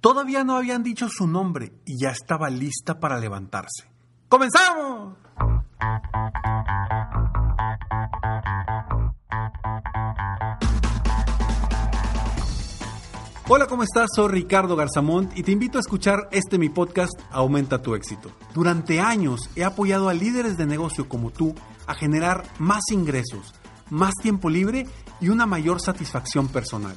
Todavía no habían dicho su nombre y ya estaba lista para levantarse. ¡Comenzamos! Hola, ¿cómo estás? Soy Ricardo Garzamont y te invito a escuchar este mi podcast Aumenta tu éxito. Durante años he apoyado a líderes de negocio como tú a generar más ingresos, más tiempo libre y una mayor satisfacción personal.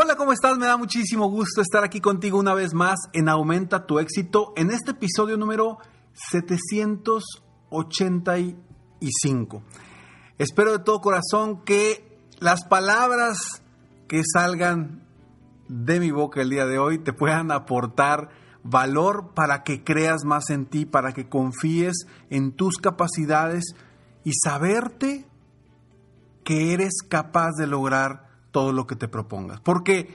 Hola, ¿cómo estás? Me da muchísimo gusto estar aquí contigo una vez más en Aumenta tu éxito en este episodio número 785. Espero de todo corazón que las palabras que salgan de mi boca el día de hoy te puedan aportar valor para que creas más en ti, para que confíes en tus capacidades y saberte que eres capaz de lograr todo lo que te propongas. Porque,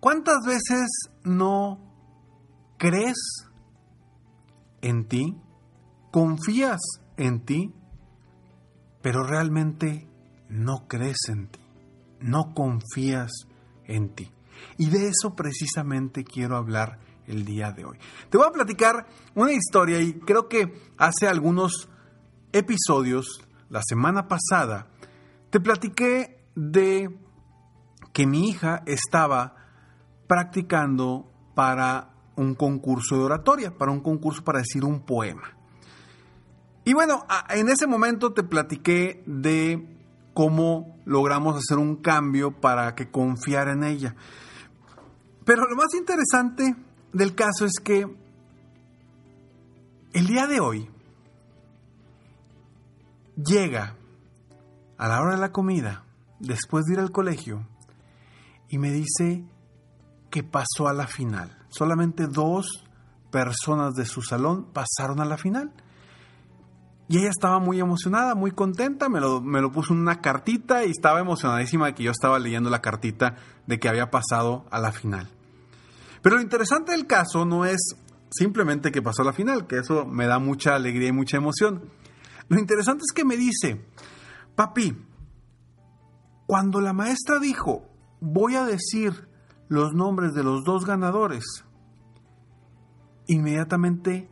¿cuántas veces no crees en ti? ¿Confías en ti? Pero realmente no crees en ti. No confías en ti. Y de eso precisamente quiero hablar el día de hoy. Te voy a platicar una historia y creo que hace algunos episodios, la semana pasada, te platiqué de que mi hija estaba practicando para un concurso de oratoria, para un concurso para decir un poema. Y bueno, en ese momento te platiqué de cómo logramos hacer un cambio para que confiara en ella. Pero lo más interesante del caso es que el día de hoy llega a la hora de la comida después de ir al colegio y me dice que pasó a la final. Solamente dos personas de su salón pasaron a la final. Y ella estaba muy emocionada, muy contenta, me lo, me lo puso en una cartita y estaba emocionadísima de que yo estaba leyendo la cartita de que había pasado a la final. Pero lo interesante del caso no es simplemente que pasó a la final, que eso me da mucha alegría y mucha emoción. Lo interesante es que me dice, papi, cuando la maestra dijo, voy a decir los nombres de los dos ganadores, inmediatamente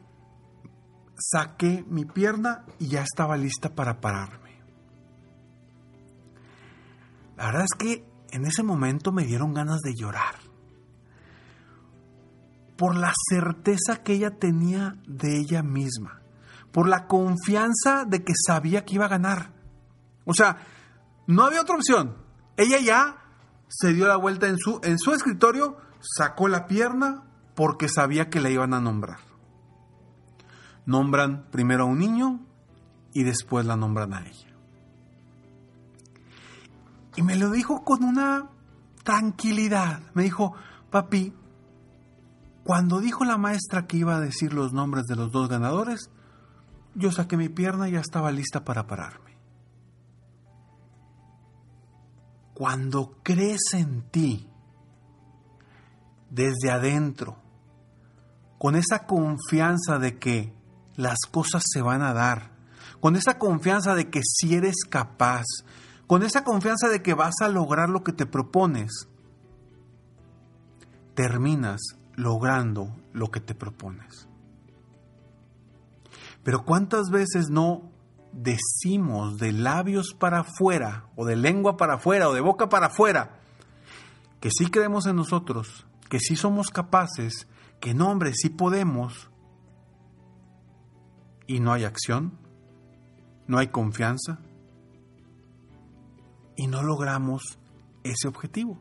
saqué mi pierna y ya estaba lista para pararme. La verdad es que en ese momento me dieron ganas de llorar. Por la certeza que ella tenía de ella misma. Por la confianza de que sabía que iba a ganar. O sea, no había otra opción. Ella ya se dio la vuelta en su, en su escritorio, sacó la pierna porque sabía que la iban a nombrar. Nombran primero a un niño y después la nombran a ella. Y me lo dijo con una tranquilidad. Me dijo, papi, cuando dijo la maestra que iba a decir los nombres de los dos ganadores, yo saqué mi pierna y ya estaba lista para pararme. Cuando crees en ti, desde adentro, con esa confianza de que las cosas se van a dar, con esa confianza de que si eres capaz, con esa confianza de que vas a lograr lo que te propones, terminas logrando lo que te propones. Pero ¿cuántas veces no decimos de labios para afuera, o de lengua para afuera, o de boca para afuera, que sí creemos en nosotros, que sí somos capaces, que no, hombre, sí podemos, y no hay acción, no hay confianza, y no logramos ese objetivo.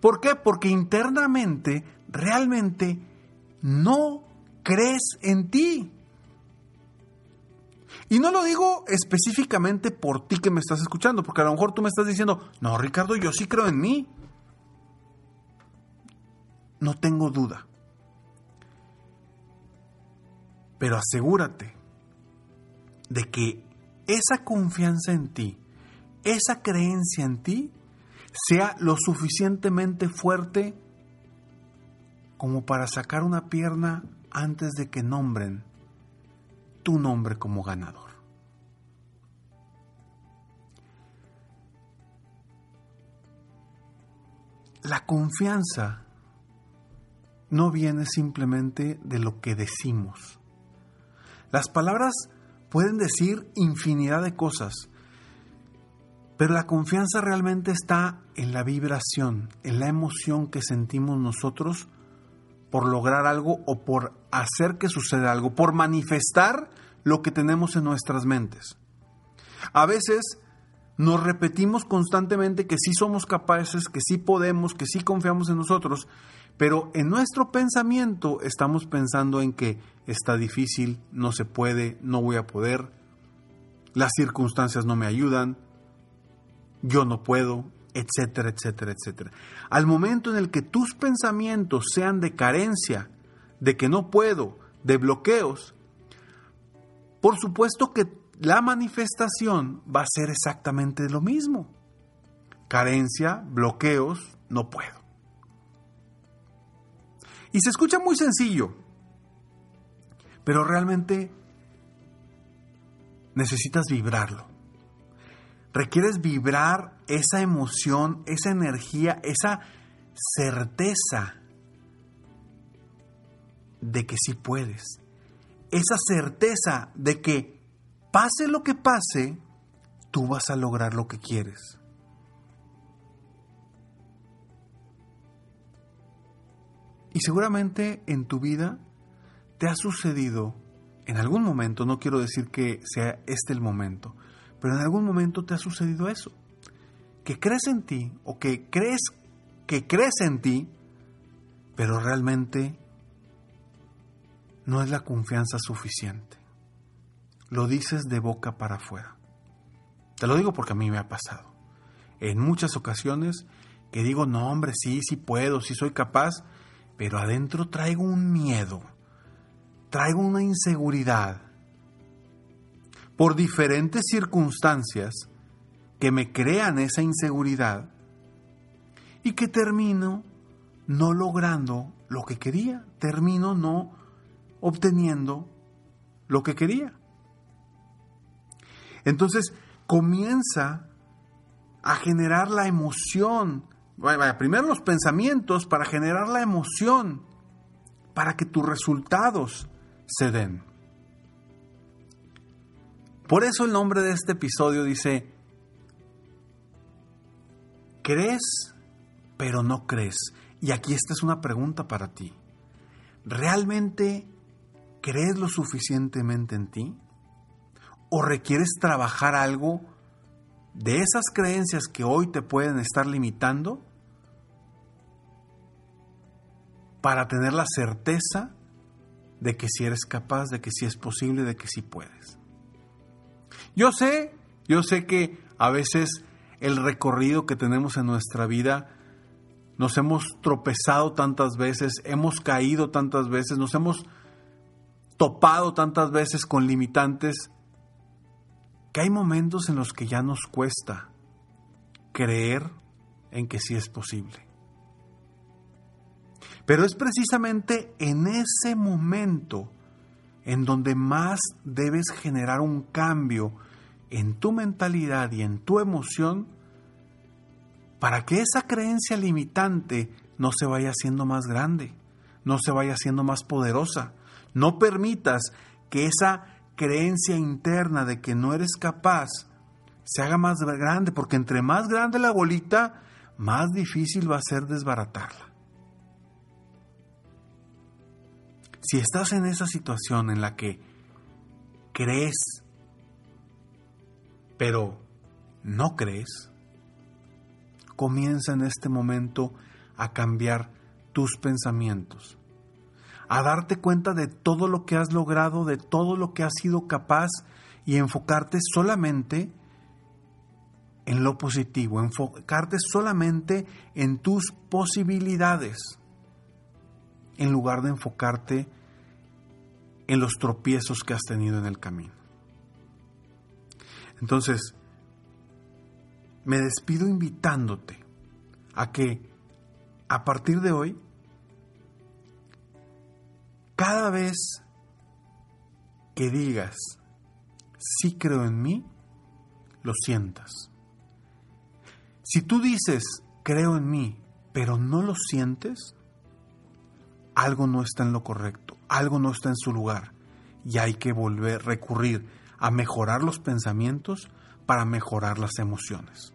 ¿Por qué? Porque internamente realmente no crees en ti. Y no lo digo específicamente por ti que me estás escuchando, porque a lo mejor tú me estás diciendo, no, Ricardo, yo sí creo en mí. No tengo duda. Pero asegúrate de que esa confianza en ti, esa creencia en ti, sea lo suficientemente fuerte como para sacar una pierna antes de que nombren tu nombre como ganador. La confianza no viene simplemente de lo que decimos. Las palabras pueden decir infinidad de cosas, pero la confianza realmente está en la vibración, en la emoción que sentimos nosotros por lograr algo o por hacer que suceda algo, por manifestar lo que tenemos en nuestras mentes. A veces nos repetimos constantemente que sí somos capaces, que sí podemos, que sí confiamos en nosotros, pero en nuestro pensamiento estamos pensando en que está difícil, no se puede, no voy a poder, las circunstancias no me ayudan, yo no puedo, etcétera, etcétera, etcétera. Al momento en el que tus pensamientos sean de carencia, de que no puedo, de bloqueos, por supuesto que la manifestación va a ser exactamente lo mismo. Carencia, bloqueos, no puedo. Y se escucha muy sencillo, pero realmente necesitas vibrarlo requieres vibrar esa emoción, esa energía, esa certeza de que sí puedes. Esa certeza de que pase lo que pase, tú vas a lograr lo que quieres. Y seguramente en tu vida te ha sucedido en algún momento, no quiero decir que sea este el momento, pero en algún momento te ha sucedido eso. Que crees en ti o que crees que crees en ti, pero realmente no es la confianza suficiente. Lo dices de boca para afuera. Te lo digo porque a mí me ha pasado. En muchas ocasiones que digo, no hombre, sí, sí puedo, sí soy capaz, pero adentro traigo un miedo, traigo una inseguridad, por diferentes circunstancias que me crean esa inseguridad y que termino no logrando lo que quería, termino no obteniendo lo que quería. Entonces comienza a generar la emoción, primero los pensamientos para generar la emoción, para que tus resultados se den. Por eso el nombre de este episodio dice, ¿crees pero no crees? Y aquí esta es una pregunta para ti. ¿Realmente crees lo suficientemente en ti? ¿O requieres trabajar algo de esas creencias que hoy te pueden estar limitando para tener la certeza de que si eres capaz, de que si es posible, de que si puedes? Yo sé, yo sé que a veces el recorrido que tenemos en nuestra vida nos hemos tropezado tantas veces, hemos caído tantas veces, nos hemos topado tantas veces con limitantes, que hay momentos en los que ya nos cuesta creer en que sí es posible. Pero es precisamente en ese momento en donde más debes generar un cambio en tu mentalidad y en tu emoción para que esa creencia limitante no se vaya haciendo más grande, no se vaya haciendo más poderosa. No permitas que esa creencia interna de que no eres capaz se haga más grande, porque entre más grande la bolita, más difícil va a ser desbaratarla. Si estás en esa situación en la que crees, pero no crees, comienza en este momento a cambiar tus pensamientos, a darte cuenta de todo lo que has logrado, de todo lo que has sido capaz y enfocarte solamente en lo positivo, enfocarte solamente en tus posibilidades en lugar de enfocarte en los tropiezos que has tenido en el camino. Entonces, me despido invitándote a que a partir de hoy, cada vez que digas, sí creo en mí, lo sientas. Si tú dices, creo en mí, pero no lo sientes, algo no está en lo correcto, algo no está en su lugar y hay que volver, recurrir a mejorar los pensamientos para mejorar las emociones.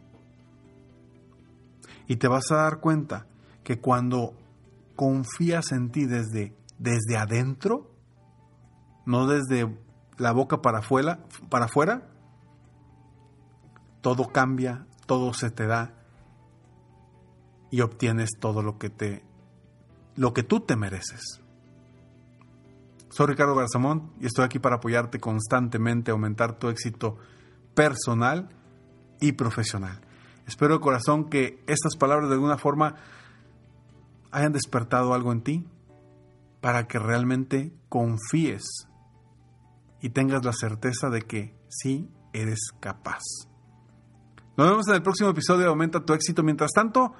Y te vas a dar cuenta que cuando confías en ti desde, desde adentro, no desde la boca para afuera, para afuera, todo cambia, todo se te da y obtienes todo lo que te lo que tú te mereces. Soy Ricardo Garzamón y estoy aquí para apoyarte constantemente aumentar tu éxito personal y profesional. Espero de corazón que estas palabras de alguna forma hayan despertado algo en ti para que realmente confíes y tengas la certeza de que sí eres capaz. Nos vemos en el próximo episodio Aumenta tu éxito. Mientras tanto,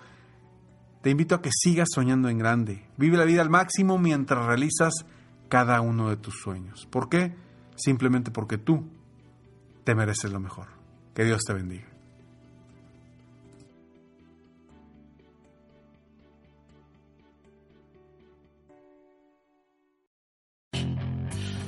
te invito a que sigas soñando en grande. Vive la vida al máximo mientras realizas cada uno de tus sueños. ¿Por qué? Simplemente porque tú te mereces lo mejor. Que Dios te bendiga.